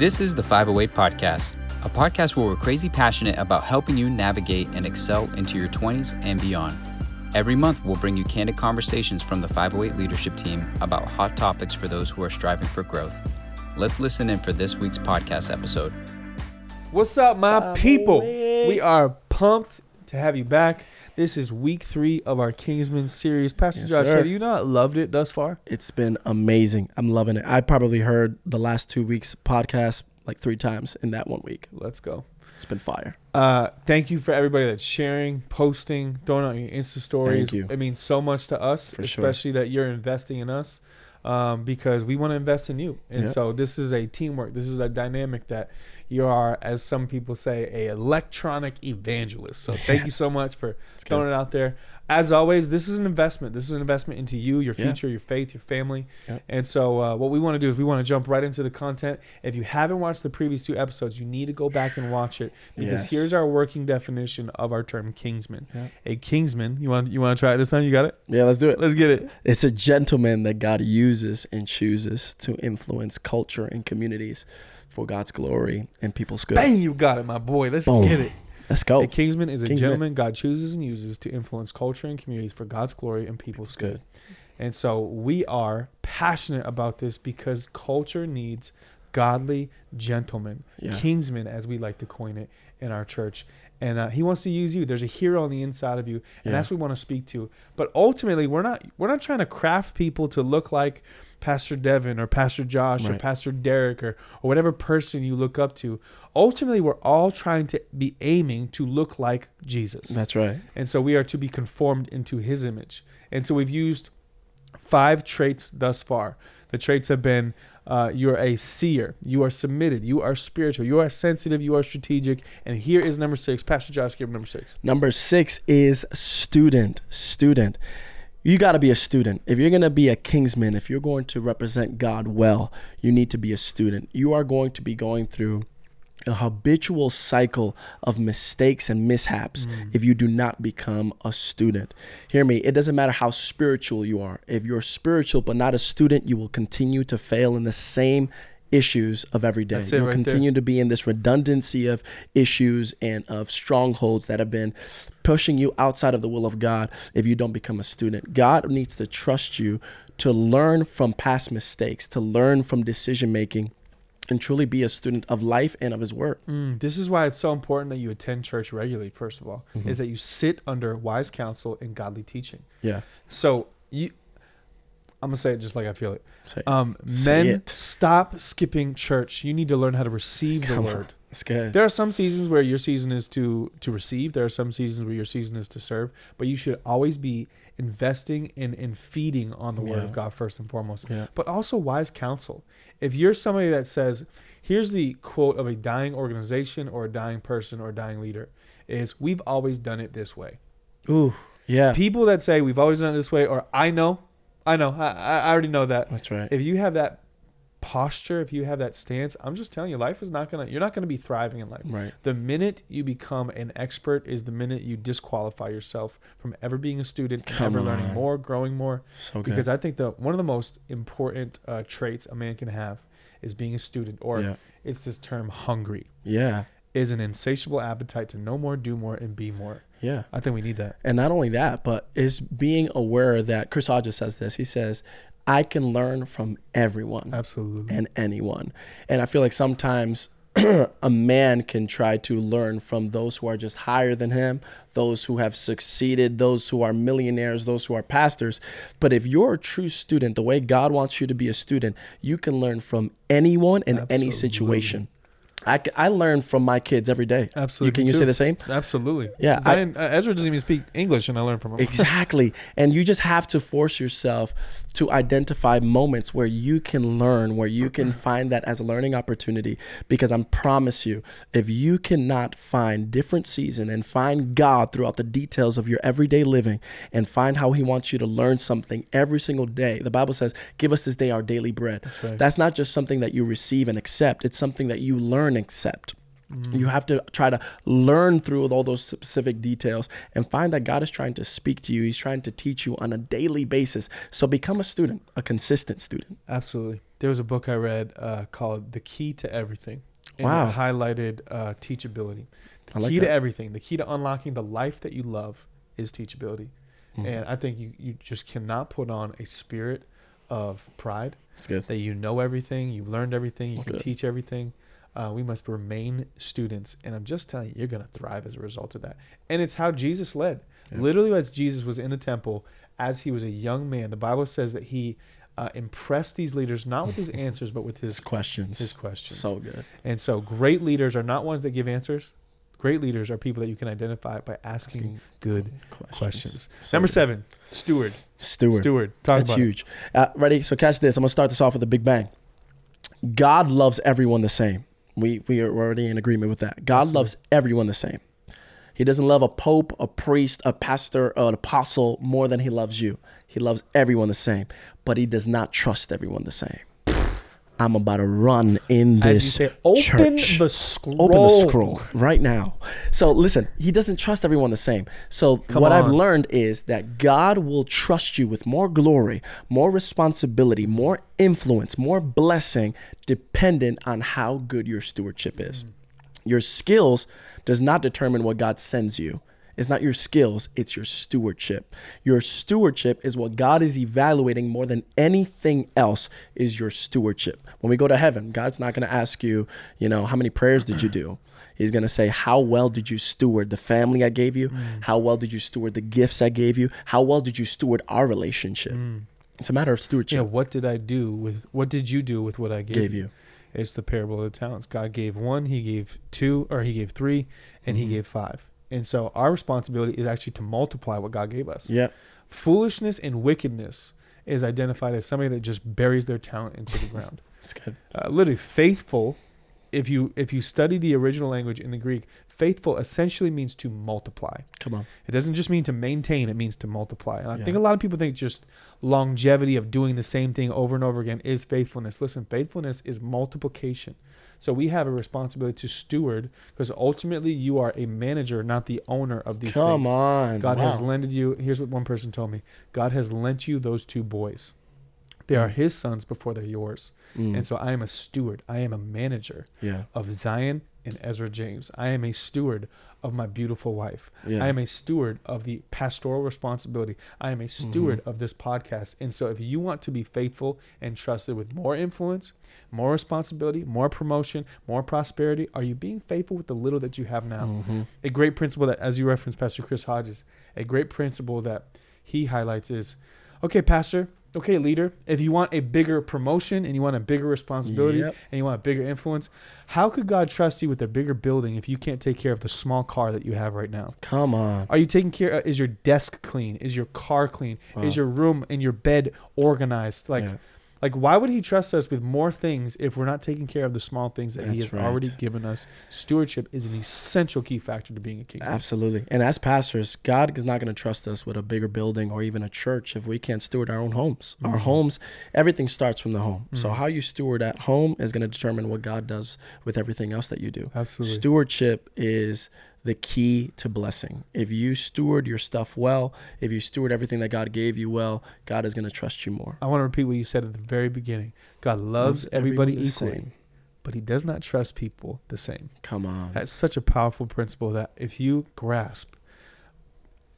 This is the 508 Podcast, a podcast where we're crazy passionate about helping you navigate and excel into your 20s and beyond. Every month, we'll bring you candid conversations from the 508 leadership team about hot topics for those who are striving for growth. Let's listen in for this week's podcast episode. What's up, my oh people? We are pumped to have you back. This is week three of our Kingsman series. Pastor Yes, Josh, sir. have you not loved it thus far? It's been amazing. I'm loving it. I probably heard the last two weeks podcast like three times in that one week. Let's go. It's been fire. Uh, thank you for everybody that's sharing, posting, throwing out your Insta stories. Thank you. It means so much to us, For sure. especially that you're investing in us um, because we want to invest in you. And Yeah. so this is a teamwork. This is a dynamic that you are, as some people say, a electronic evangelist. So thank you so much for It's throwing good. it out there. As always, this is an investment. This is an investment into you, your Yeah. future, your faith, your family. Yep. And so, uh, what we want to do is we want to jump right into the content. If you haven't watched the previous two episodes, you need to go back and watch it because Yes. here's our working definition of our term Kingsman. Yeah. A Kingsman. You want you want to try it this time? You got it. Yeah, let's do it. Let's get it. It's a gentleman that God uses and chooses to influence culture and communities for God's glory and people's good. Bang! You got it, my boy. Let's Boom. get it. Let's go. A Kingsman is a Kingsman. gentleman God chooses and uses to influence culture and communities for God's glory and people's good. Good. And so we are passionate about this because culture needs godly gentlemen, Yeah. kingsmen, as we like to coin it in our church. And uh, he wants to use you. There's a hero on the inside of you, and Yeah. that's what we want to speak to. But ultimately, we're not we're not trying to craft people to look like Pastor Devon or Pastor Josh or Pastor Derek or or whatever person you look up to. Ultimately, we're all trying to be aiming to look like Jesus. That's right. And so we are to be conformed into his image. And so we've used five traits thus far. The traits have been uh, you're a seer, you are submitted, you are spiritual, you are sensitive, you are strategic. And here is number six. Pastor Josh, give number six. Number six is student. Student. You got to be a student. If you're going to be a kingsman, if you're going to represent God well, you need to be a student. You are going to be going through a habitual cycle of mistakes and mishaps mm. if you do not become a student. Hear me, it doesn't matter how spiritual you are. If you're spiritual but not a student, you will continue to fail in the same issues of every day. You'll right there. continue to be in this redundancy of issues and of strongholds that have been pushing you outside of the will of God if you don't become a student. God needs to trust you to learn from past mistakes, to learn from decision making and truly be a student of life and of his word. Mm, this is why it's so important that you attend church regularly, first of all, is that you sit under wise counsel and godly teaching. Yeah. So you, I'm to say it just like I feel it. Say, Um, Say men, it. stop skipping church. You need to learn how to receive the Come on. word. it's good. There are some seasons where your season is to to receive. There are some seasons where your season is to serve. But you should always be investing in and feeding on the word of God first and foremost. Yeah. But also wise counsel. If you're somebody that says, "Here's the quote of a dying organization or a dying person or a dying leader," is "We've always done it this way." Ooh, yeah. People that say we've always done it this way, or I know, I know, I I already know that. That's right. If you have that posture, if you have that stance, I'm just telling you, life is not gonna. You're not gonna be thriving in life. Right. The minute you become an expert is the minute you disqualify yourself from ever being a student, Come ever learning more, growing more. So good. Because I think the one of the most important uh, traits a man can have is being a student, or yeah. it's this term hungry, Yeah. is an insatiable appetite to know more, do more, and be more. Yeah. I think we need that. And not only that, but is being aware that Chris Hodges says this. He says, I can learn from everyone Absolutely. and anyone. And I feel like sometimes a man can try to learn from those who are just higher than him, those who have succeeded, those who are millionaires, those who are pastors. But if you're a true student, the way God wants you to be a student, you can learn from anyone in any Absolutely. situation. I, I learn from my kids every day. Absolutely. You, can you too. say the same? Absolutely. Yeah. I, I- uh, Ezra doesn't even speak English, and I learned from him. Exactly. And you just have to force yourself to identify moments where you can learn, where you can find that as a learning opportunity. Because I promise you, if you cannot find different season and find God throughout the details of your everyday living and find how he wants you to learn something every single day. The Bible says, "Give us this day our daily bread." That's right. That's not just something that you receive and accept, it's something that you learn and accept. You have to try to learn through all those specific details and find that God is trying to speak to you. He's trying to teach you on a daily basis. So become a student, a consistent student. Absolutely. there was a book I read uh, called The Key to Everything. And Wow. It highlighted uh, teachability. The I like key that. to everything, the key to unlocking the life that you love is teachability. Mhm. And I think you, you just cannot put on a spirit of pride that you know everything, you've learned everything, you Okay. can teach everything. Uh, we must remain students. And I'm just telling you, you're going to thrive as a result of that. And it's how Jesus led. Yeah. Literally, as Jesus was in the temple, as he was a young man, the Bible says that he uh, impressed these leaders not with his answers, but with His his, questions. his questions. So good. and so, great leaders are not ones that give answers. Great leaders are people that you can identify by asking, Asking good questions. questions. So Number good. seven, steward. Steward. Steward. Talk That's about it. huge. Uh, ready? So catch this. I'm gonna start this off with a big bang. God loves everyone the same. We we are already in agreement with that. God Absolutely. loves everyone the same. He doesn't love a pope, a priest, a pastor, or an apostle more than he loves you. He loves everyone the same, but he does not trust everyone the same. I'm about to run in As this you say, open church. the scroll. Open the scroll right now. So listen, he doesn't trust everyone the same. So Come what I've learned is that God will trust you with more glory, more responsibility, more influence, more blessing dependent on how good your stewardship is. Mm. Your skills does not determine what God sends you. It's not your skills, it's your stewardship. Your stewardship is what God is evaluating more than anything else is your stewardship. When we go to heaven, God's not going to ask you, you know, how many prayers did you do? He's going to say, How well did you steward the family I gave you? How well did you steward the gifts I gave you? How well did you steward our relationship? It's a matter of stewardship. Yeah, what did I do with what did you do with what I gave, Gave you. It's the parable of the talents. God gave one, he gave two, or he gave three, and Mm-hmm. he gave five. And so our responsibility is actually to multiply what God gave us. Yeah. Foolishness and wickedness is identified as somebody that just buries their talent into the ground. It's good. Uh, literally, faithful. If you if you study the original language in the Greek, faithful essentially means to multiply. Come on. It doesn't just mean to maintain, it means to multiply. And I Yeah. think a lot of people think just longevity of doing the same thing over and over again is faithfulness. Listen, faithfulness is multiplication. So we have a responsibility to steward because ultimately you are a manager, not the owner of these Come things. on. God Wow. has lended you, here's what one person told me God has lent you those two boys. They are his sons before they're yours. Mm. And so I am a steward, I am a manager yeah. of Zion and Ezra James. I am a steward of my beautiful wife. Yeah. I am a steward of the pastoral responsibility. I am a steward of this podcast. And so, if you want to be faithful and trusted with more influence, more responsibility, more promotion, more prosperity, are you being faithful with the little that you have now? Mhm. A great principle that, as you referenced, Pastor Chris Hodges, a great principle that he highlights is okay, Pastor, okay, leader, if you want a bigger promotion and you want a bigger responsibility Yep. and you want a bigger influence, how could God trust you with a bigger building if you can't take care of the small car that you have right now? Come on. Are you taking care? Uh, is your desk clean? Is your car clean? Wow. Is your room and your bed organized? Like, Yeah. Like why would He trust us with more things if we're not taking care of the small things that He That's has already given us? Stewardship is an essential key factor to being a king. Absolutely. And as pastors, God is not going to trust us with a bigger building or even a church if we can't steward our own homes. Our Mm-hmm. homes, everything starts from the home. So how you steward at home is going to determine what God does with everything else that you do. Absolutely. Stewardship is the key to blessing. If you steward your stuff well, if you steward everything that God gave you well, God is going to trust you more. I want to repeat what you said at the very beginning. God loves, Loves everybody equally, same. but He does not trust people the same. Come on. That's such a powerful principle that if you grasp,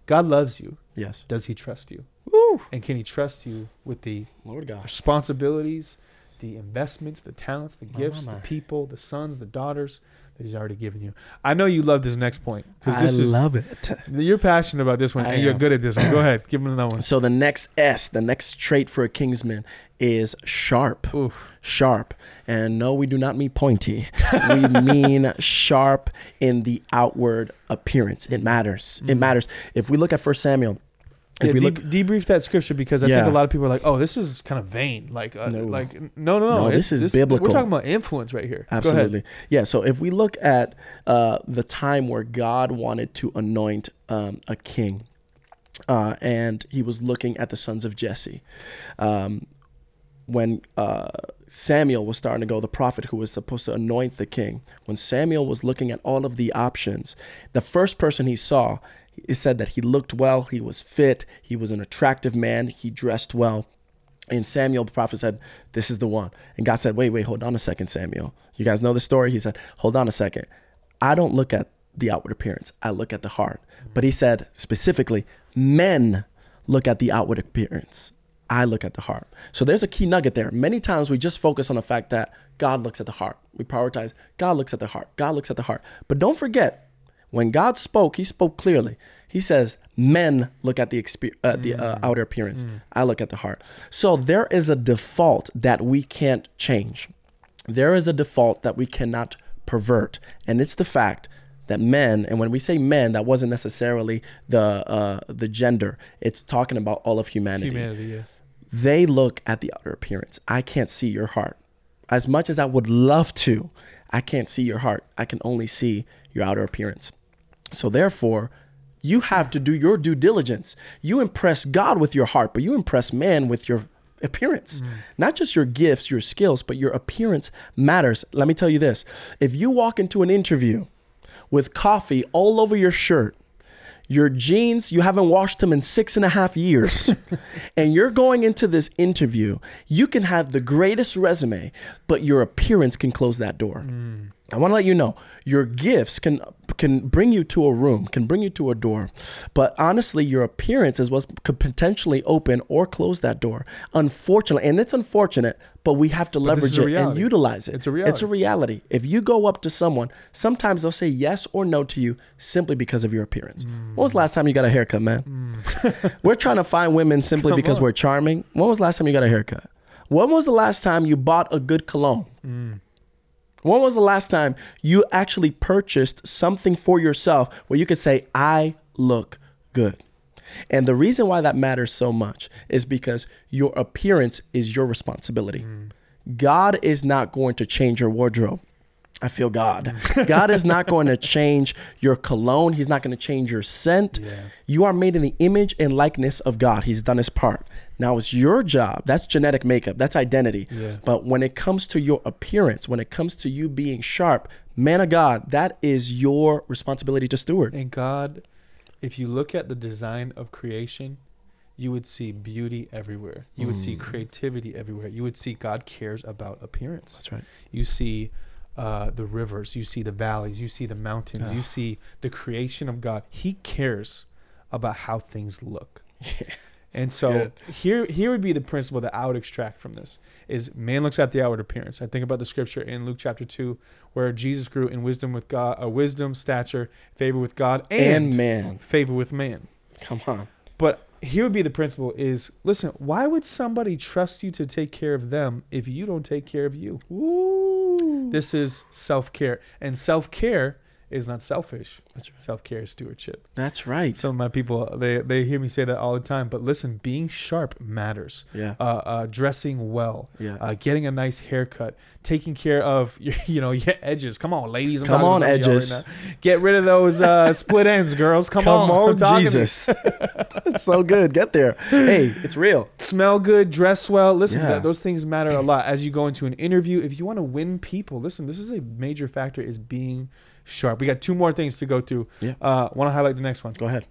God loves you. yes. Does He trust you? Woo. And can He trust you with the Lord God. responsibilities, the investments, the talents, the My, gifts, the people, the sons, the daughters that He's already given you? I know you love this next point because I this is love it. you're passionate about this one I and you're am. good at this one. Go ahead, give me another one. So the next S, the next trait for a kingsman is sharp. Oof. Sharp. And no, we do not mean pointy. we mean sharp in the outward appearance. It matters. It Mhm. matters. If we look at First Samuel, Yeah, we de- look debrief that scripture because I Yeah. think a lot of people are like, "Oh, this is kind of vain." Like, uh, No. like no, no, no. No, this is biblical. We're talking about influence right here. Go ahead. Absolutely. Yeah. So if we look at uh, the time where God wanted to anoint um, a king, uh, and he was looking at the sons of Jesse, um, when uh, Samuel was starting to go, the prophet who was supposed to anoint the king, when Samuel was looking at all of the options, the first person he saw, it said that he looked well, he was fit, he was an attractive man, he dressed well. And Samuel, the prophet, said, This is the one. And God said, Wait, wait, hold on a second, Samuel. You guys know the story? He said, Hold on a second. I don't look at the outward appearance, I look at the heart. But he said specifically, Men look at the outward appearance. I look at the heart. So there's a key nugget there. Many times we just focus on the fact that God looks at the heart. We prioritize God looks at the heart. God looks at the heart. But don't forget, when God spoke, he spoke clearly. He says, Men look at the exper- uh, the uh, outer appearance. I look at the heart. So there is a default that we can't change. There is a default that we cannot pervert, and it's the fact that men, and when we say men, that wasn't necessarily the uh, the gender. It's talking about all of humanity. Humanity, yeah. They look at the outer appearance. I can't see your heart. As much as I would love to, I can't see your heart. I can only see your outer appearance. So therefore, you have to do your due diligence. You impress God with your heart, but you impress man with your appearance. Mm. Not just your gifts, your skills, but your appearance matters. Let me tell you this. If you walk into an interview with coffee all over your shirt, your jeans, you haven't washed them in six and a half years, and you're going into this interview, you can have the greatest resume, but your appearance can close that door. Mm. I want to let you know your gifts can can bring you to a room, can bring you to a door, but honestly, your appearance is what could potentially open or close that door. Unfortunately, and it's unfortunate, but we have to this leverage it and utilize it. It's a reality. It's a reality. If you go up to someone, sometimes they'll say yes or no to you simply because of your appearance. When was the last time you got a haircut, man? Mm. we're trying to find women simply Come because on. we're charming. When was the last time you got a haircut? When was the last time you bought a good cologne? Mm. When was the last time you actually purchased something for yourself where you could say, I look good? And the reason why that matters so much is because your appearance is your responsibility. Mm. God is not going to change your wardrobe. I feel God. Mm. God is not going to change your cologne. He's not going to change your scent. You are made in the image and likeness of God. He's done his part. Now it's your job. That's genetic makeup. That's identity. Yeah. But when it comes to your appearance, when it comes to you being sharp, man of God, that is your responsibility to steward. And God, if you look at the design of creation, you would see beauty everywhere. You would see creativity everywhere. You would see God cares about appearance. That's right. You see uh, the rivers, you see the valleys, you see the mountains, you Ah. see the creation of God. He cares about how things look. And so here here would be the principle that I would extract from this is man looks at the outward appearance. I think about the scripture in Luke chapter 2 where Jesus grew in wisdom with God, uh, wisdom, stature, favor with God and, And man. favor with man. Come on. But here would be the principle is listen, why would somebody trust you to take care of them if you don't take care of you? Ooh. This is self-care. And self-care is not selfish. That's right. Self-care is stewardship. That's right. Some of my people they they hear me say that all the time. But listen, being sharp matters. Yeah. Uh, uh, dressing well, Yeah. uh, getting a nice haircut, taking care of your, you know your edges. Come on, ladies. I'm Come on, to some of y'all edges. now. Get rid of those uh, split ends, girls. Come, on, Mo. Talk to me. Jesus. it's so good. Get there. Hey, it's real. Smell good, dress well. Listen, Yeah. th- those things matter a lot as you go into an interview. If you want to win people, listen, this is a major factor is being sharp. We got two more things to go through. Yeah. Uh, want to highlight the next one. Go ahead.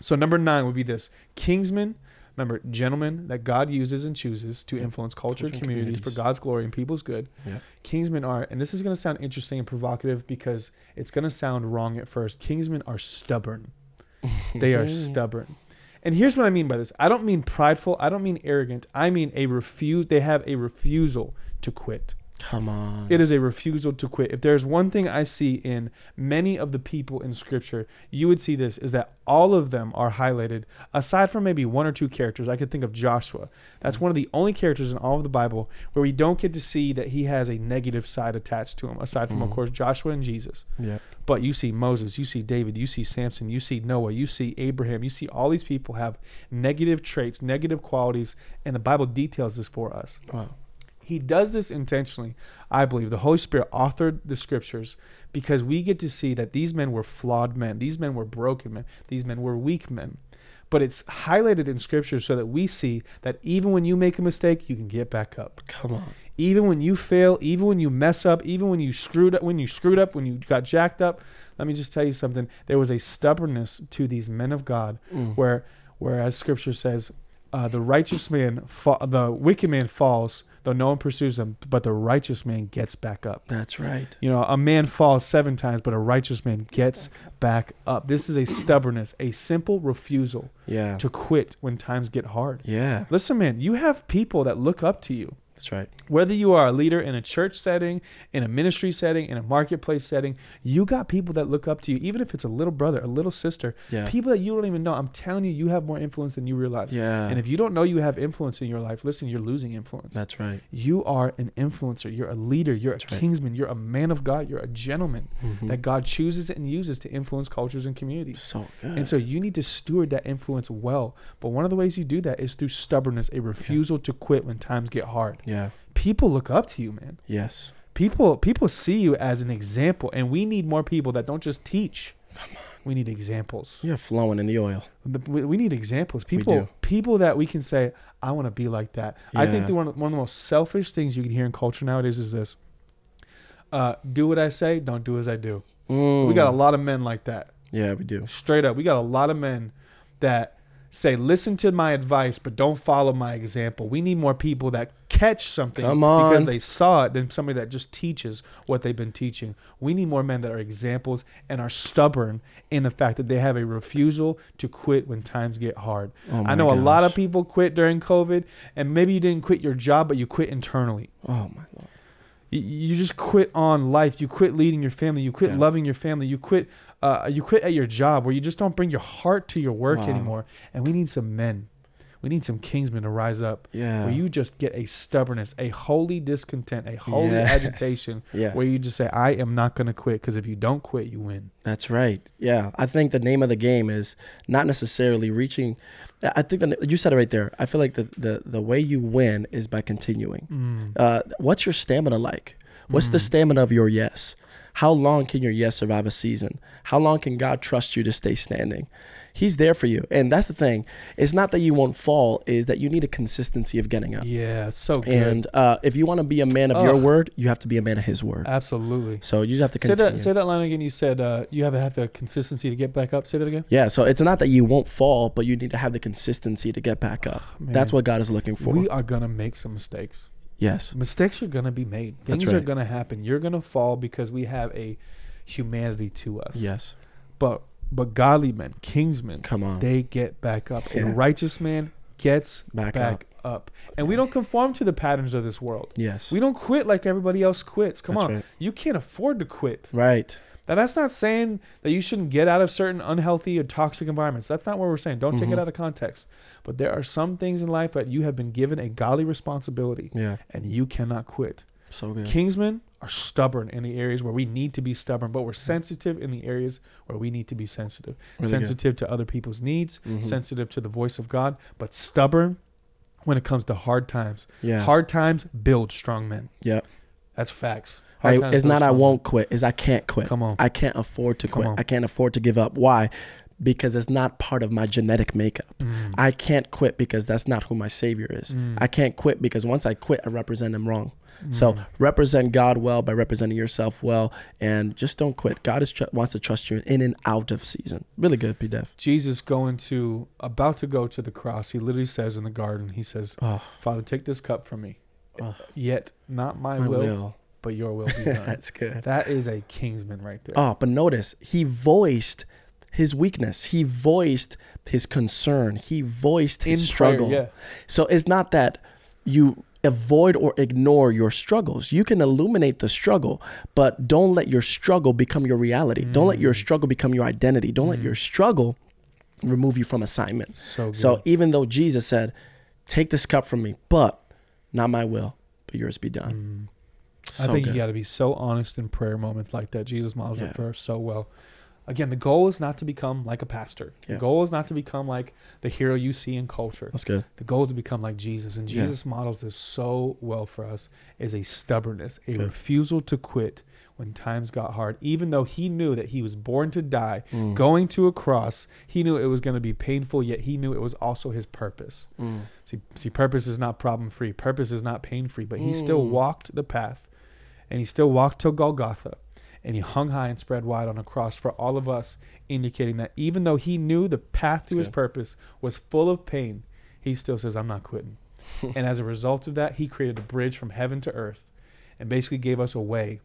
So number nine would be this: Kingsmen. Remember, gentlemen that God uses and chooses to influence culture, Culture and communities, for. God's glory and people's good. Yeah. Kingsmen are, and this is going to sound interesting and provocative because it's going to sound wrong at first. Kingsmen are stubborn. they are stubborn. And here's what I mean by this. I don't mean prideful. I don't mean arrogant. I mean a refuse. They have a refusal to quit. Come on. It is a refusal to quit. If there's one thing I see in many of the people in scripture, you would see this is that all of them are highlighted aside from maybe one or two characters. I could think of Joshua. That's one of the only characters in all of the Bible where we don't get to see that he has a negative side attached to him aside from of Mhm. course Joshua and Jesus. yeah. But you see Moses, you see David, you see Samson, you see Noah, you see Abraham, you see all these people have negative traits, negative qualities, and the Bible details this for us. Wow. He does this intentionally. I believe the Holy Spirit authored the scriptures because we get to see that these men were flawed men. These men were broken men. These men were weak men. But it's highlighted in scripture so that we see that even when you make a mistake, you can get back up. Come on. Even when you fail, even when you mess up, even when you screwed up, when you screwed up, when you got jacked up, let me just tell you something. There was a stubbornness to these men of God Mm. where whereas scripture says uh, the righteous man, fa- the wicked man falls, though no one pursues him, but the righteous man gets back up. That's right. You know, a man falls seven times, but a righteous man gets back up. This is a stubbornness, a simple refusal Yeah. to quit when times get hard. Yeah. Listen, man, you have people that look up to you. That's right. Whether you are a leader in a church setting, in a ministry setting, in a marketplace setting, you got people that look up to you, even if it's a little brother, a little sister, Yeah. people that you don't even know. I'm telling you, you have more influence than you realize. Yeah. And if you don't know you have influence in your life, listen, you're losing influence. That's right. You are an influencer. You're a leader. You're a That's right. kingsman. You're a man of God. You're a gentleman Mhm. that God chooses and uses to influence cultures and communities. So good. And so you need to steward that influence well. But one of the ways you do that is through stubbornness, a refusal to quit when times get hard. yeah. People look up to you, man. Yes. People people see you as an example, and we need more people that don't just teach. Come on. We need examples. You're flowing in the oil. The- We, we need examples. People people that we can say, I want to be like that. I think the one, of- one of the most selfish things you can hear in culture nowadays is this. Uh, do what I say, don't do as I do. Mm. We got a lot of men like that. Yeah, we do. Straight up. We got a lot of men that say, listen to my advice, but don't follow my example. We need more people that catch something Come because they saw it than somebody that just teaches what they've been teaching. We need more men that are examples and are stubborn in the fact that they have a refusal to quit when times get hard. Oh I know a lot of people quit during COVID, and maybe you didn't quit your job, but you quit internally. Oh my lord. You, you just quit on life. You quit leading your family. You quit Yeah. loving your family. You quit. Uh, you quit at your job where you just don't bring your heart to your work Wow. anymore. And we need some men. We need some kingsmen to rise up. Yeah. Where you just get a stubbornness, a holy discontent, a holy Yes. agitation, Yeah. where you just say, "I am not going to quit," because if you don't quit, you win. That's right. Yeah, I think the name of the game is not necessarily reaching. I think that you said it right there. I feel like the the, the way you win is by continuing. Uh, what's your stamina like? What's the Mm. stamina of your yes? How long can your yes survive a season? How long can God trust you to stay standing? He's there for you, and that's the thing. It's not that you won't fall; is that you need a consistency of getting up. Yeah, so good. And uh, if you want to be a man of your word, you have to be a man of His word. Absolutely. So you just have to Say that. Say that line again. You said uh, you have to have the consistency to get back up. Say that again. Yeah, so it's not that you won't fall, but you need to have the consistency to get back up. That's what God is looking for. We are gonna make some mistakes. Yes. Mistakes are gonna be made. Things are gonna happen. You're gonna fall because we have a humanity to us. Yes. But but godly men, kingsmen, Come on. they get back up. Yeah. A righteous man gets Back back, up. And we don't conform to the patterns of this world. yes. We don't quit like everybody else quits. Come That's on. right. You can't afford to quit. right. Now that's not saying that you shouldn't get out of certain unhealthy or toxic environments. That's not what we're saying. Don't take it Mhm. out of context. But there are some things in life that you have been given a godly responsibility Yeah. and you cannot quit. So good. Kingsmen are stubborn in the areas where we need to be stubborn, but we're sensitive in the areas where we need to be sensitive. Really good. sensitive to other people's needs, Mhm. sensitive to the voice of God, but stubborn when it comes to hard times. Yeah. Hard times build strong men. Yeah. That's facts. Times It's not I won't quit. Is I can't quit. Come on. I can't afford to quit. I can't afford to give up. Why? Because it's not part of my genetic makeup. Mm. I can't quit because that's not who my savior is. Mm. I can't quit because once I quit, I represent him wrong. So Mm. represent God well by representing yourself well, and just don't quit. God is tr- wants to trust you in and out of season. Really good, P. Def. Jesus going to about to go to the cross, he literally says in the garden, he says, Oh, Father, take this cup from me. Oh. Yet not my, my will, will. But your will be done. That's good. that is a kingsman right there. Oh, but notice he voiced his weakness. He voiced his concern. He voiced his In prayer, struggle. yeah. So it's not that you avoid or ignore your struggles. You can illuminate the struggle, but don't let your struggle become your reality. Don't let your Mm. struggle become your identity. Don't let Mm. your struggle remove you from assignment. So good. So even though Jesus said, "Take this cup from me, but not my will, but yours be done." Mm. I think good. you got to be so honest in prayer moments like that. Jesus models Yeah. it for us so well. Again, the goal is not to become like a pastor. Yeah. The goal is not to become like the hero you see in culture. That's good. The goal is to become like Jesus. And Yeah. Jesus models this so well for us is a stubbornness, a Good. refusal to quit when times got hard, even though he knew that he was born to die, Mm. going to a cross, he knew it was going to be painful, yet he knew it was also his purpose. Mm. See, see, purpose is not problem free. Purpose is not pain free. But he still Mm. walked the path, and he still walked to Golgotha, and he hung high and spread wide on a cross for all of us, indicating that even though he knew the path to That's his good. purpose was full of pain, he still says, I'm not quitting. and as a result of that, he created a bridge from heaven to earth and basically gave us a way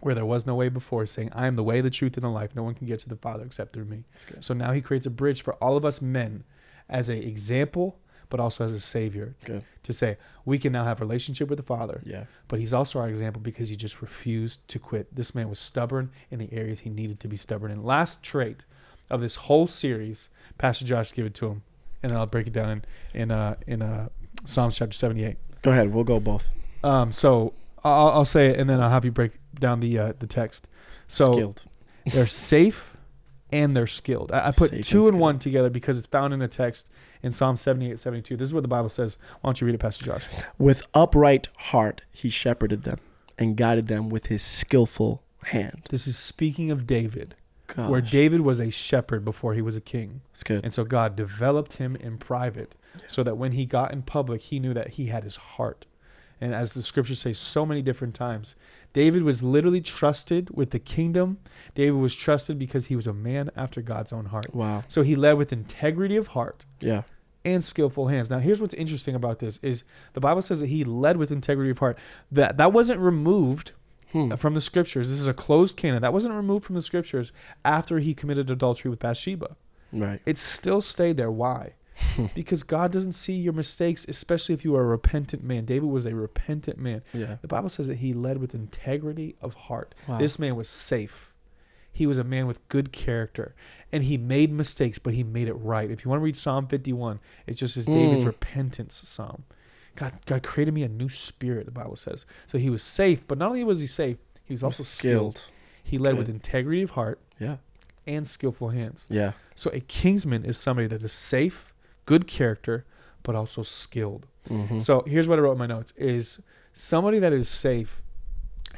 where there was no way before, saying, I am the way, the truth, and the life. No one can get to the Father except through me. So now he creates a bridge for all of us men as a example, but also as a savior Good. to say, we can now have relationship with the Father. Yeah. But he's also our example because he just refused to quit. This man was stubborn in the areas he needed to be stubborn in. Last trait of this whole series, Pastor Josh, give it to him, and then I'll break it down in in uh, in uh, Psalms chapter seventy eight. Go ahead. We'll go both. Um, so I'll, I'll say it, and then I'll have you break down the uh, the text. So Skilled. they're safe and they're skilled. I, I put Safe two and skilled. one together because it's found in a text in Psalm 78, 72. This is what the Bible says. Why don't you read it, Pastor Josh? With upright heart, he shepherded them and guided them with his skillful hand. This is speaking of David, Gosh. where David was a shepherd before he was a king. It's good. And so God developed him in private so that when he got in public, he knew that he had his heart. And as the scriptures say so many different times, David was literally trusted with the kingdom. David was trusted because he was a man after God's own heart. Wow. So he led with integrity of heart Yeah. And skillful hands. Now, here's what's interesting about this is the Bible says that he led with integrity of heart. That that wasn't removed Hmm. from the scriptures. This is a closed canon. That wasn't removed from the scriptures after he committed adultery with Bathsheba. Right. It still stayed there. Why? because God doesn't see your mistakes, especially if you are a repentant man. David was a repentant man. Yeah. The Bible says that he led with integrity of heart. Wow. This man was safe. He was a man with good character. And he made mistakes, but he made it right. If you want to read Psalm 51, it just says David's Mm. repentance psalm. God, God created me a new spirit, the Bible says. So he was safe, but not only was he safe, he was also skilled. He led with integrity of heart Yeah. and skillful hands. Yeah. So a kingsman is somebody that is safe, good character, but also skilled. Mm-hmm. So here's what I wrote in my notes is somebody that is safe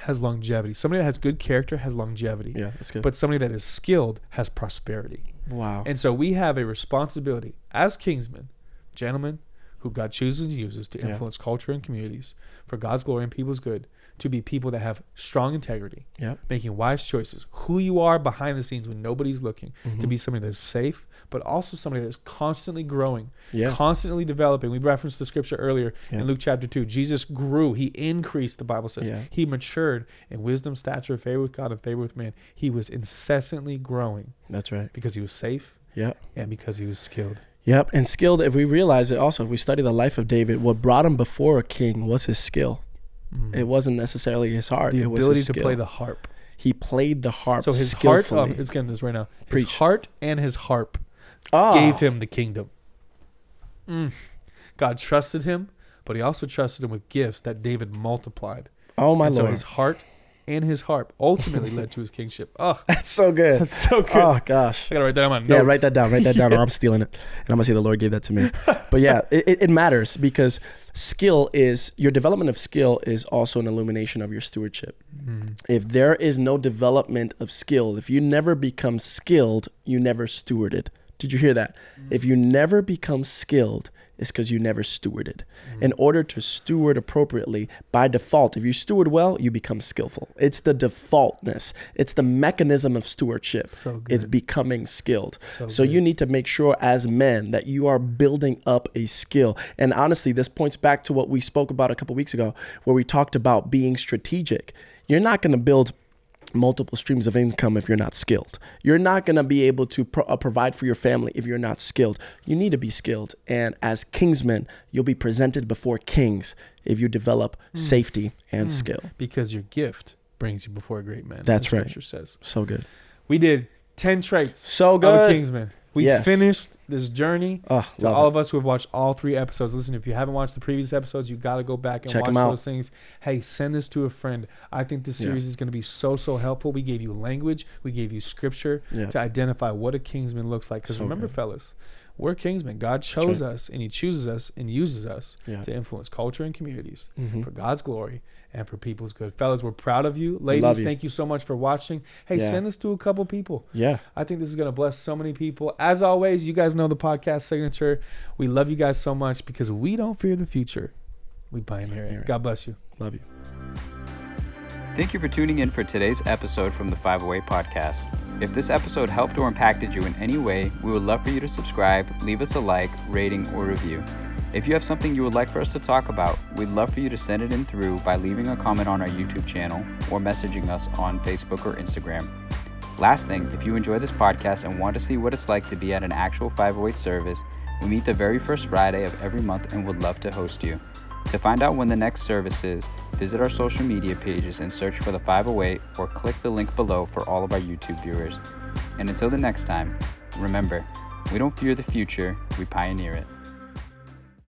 has longevity. Somebody that has good character has longevity. yeah. That's good. But somebody that is skilled has prosperity. wow. And so we have a responsibility as kingsmen, gentlemen who God chooses and uses to Yeah. influence culture and communities for God's glory and people's good, to be people that have strong integrity, yeah. making wise choices, who you are behind the scenes when nobody's looking, to Mhm. be somebody that's safe, but also somebody that's constantly growing, Yeah. constantly developing. We referenced the scripture earlier Yeah. in Luke chapter 2. Jesus grew, he increased, the Bible says. Yeah. He matured in wisdom, stature, favor with God, and favor with man. He was incessantly growing That's right. because he was safe Yeah. and because he was skilled. Yep. And skilled, if we realize it also, if we study the life of David, what brought him before a king was his skill. Mm. It wasn't necessarily his heart. the it was ability his to skill. play the harp. He played the harp So his heart, um, it's getting this right now. His Preach. heart and his harp Ah. gave him the kingdom. Mm. God trusted him, but he also trusted him with gifts that David multiplied. Oh my and so his heart and his harp ultimately led to his kingship. Oh, That's so good. that's so good. Oh gosh. I gotta write that notes. Yeah, write that down. Write that down, or I'm stealing it, and I'm gonna say the Lord gave that to me. But yeah, it, it- matters because skill is your development of skill is also an illumination of your stewardship. Mm. If there is no development of skill, if you never become skilled, you never stewarded. Did you hear that? If you never become skilled, it's because you never stewarded. Mm-hmm. In order to steward appropriately, by default, if you steward well, you become skillful. It's the defaultness. It's the mechanism of stewardship. So good. It's becoming skilled. So So you need to make sure as men that you are building up a skill. And honestly, this points back to what we spoke about a couple weeks ago, where we talked about being strategic. You're not going to build multiple streams of income if you're not skilled. You're not going to be able to pro- uh, provide for your family if you're not skilled. You need to be skilled. And as kingsmen, you'll be presented before kings if you develop Mm. safety and skill. because your gift brings you before a great man. That's right. Scripture says So good. we did ten traits So of a good. kingsman. We Yes. finished this journey. Oh, To all it. of us who have watched all three episodes, listen, if you haven't watched the previous episodes, you got to go back and Check watch those things. Hey, send this to a friend. I think this Yeah. series is going to be so, so helpful. We gave you language, we gave you scripture Yeah. to identify what a kingsman looks like. Because So remember, good. fellas, we're kingsmen. God chose right. us and He chooses us and uses us Yeah. to influence culture and communities Mhm. for God's glory and for people's good. Fellas, we're proud of you. Ladies, you. thank you so much for watching. Hey, Yeah. send this to a couple people. Yeah. I think this is going to bless so many people. As always, you guys know the podcast signature. We love you guys so much because we don't fear the future. We pioneer Pioneer it. it. God bless you. Love you. Thank you for tuning in for today's episode from the 508 Podcast. If this episode helped or impacted you in any way, we would love for you to subscribe, leave us a like, rating, or review. If you have something you would like for us to talk about, we'd love for you to send it in through by leaving a comment on our YouTube channel or messaging us on Facebook or Instagram. Last thing, if you enjoy this podcast and want to see what it's like to be at an actual 508 service, we meet the very first Friday of every month and would love to host you. To find out when the next service is, visit our social media pages and search for the 508 or click the link below for all of our YouTube viewers. And until the next time, remember, we don't fear the future, we pioneer it.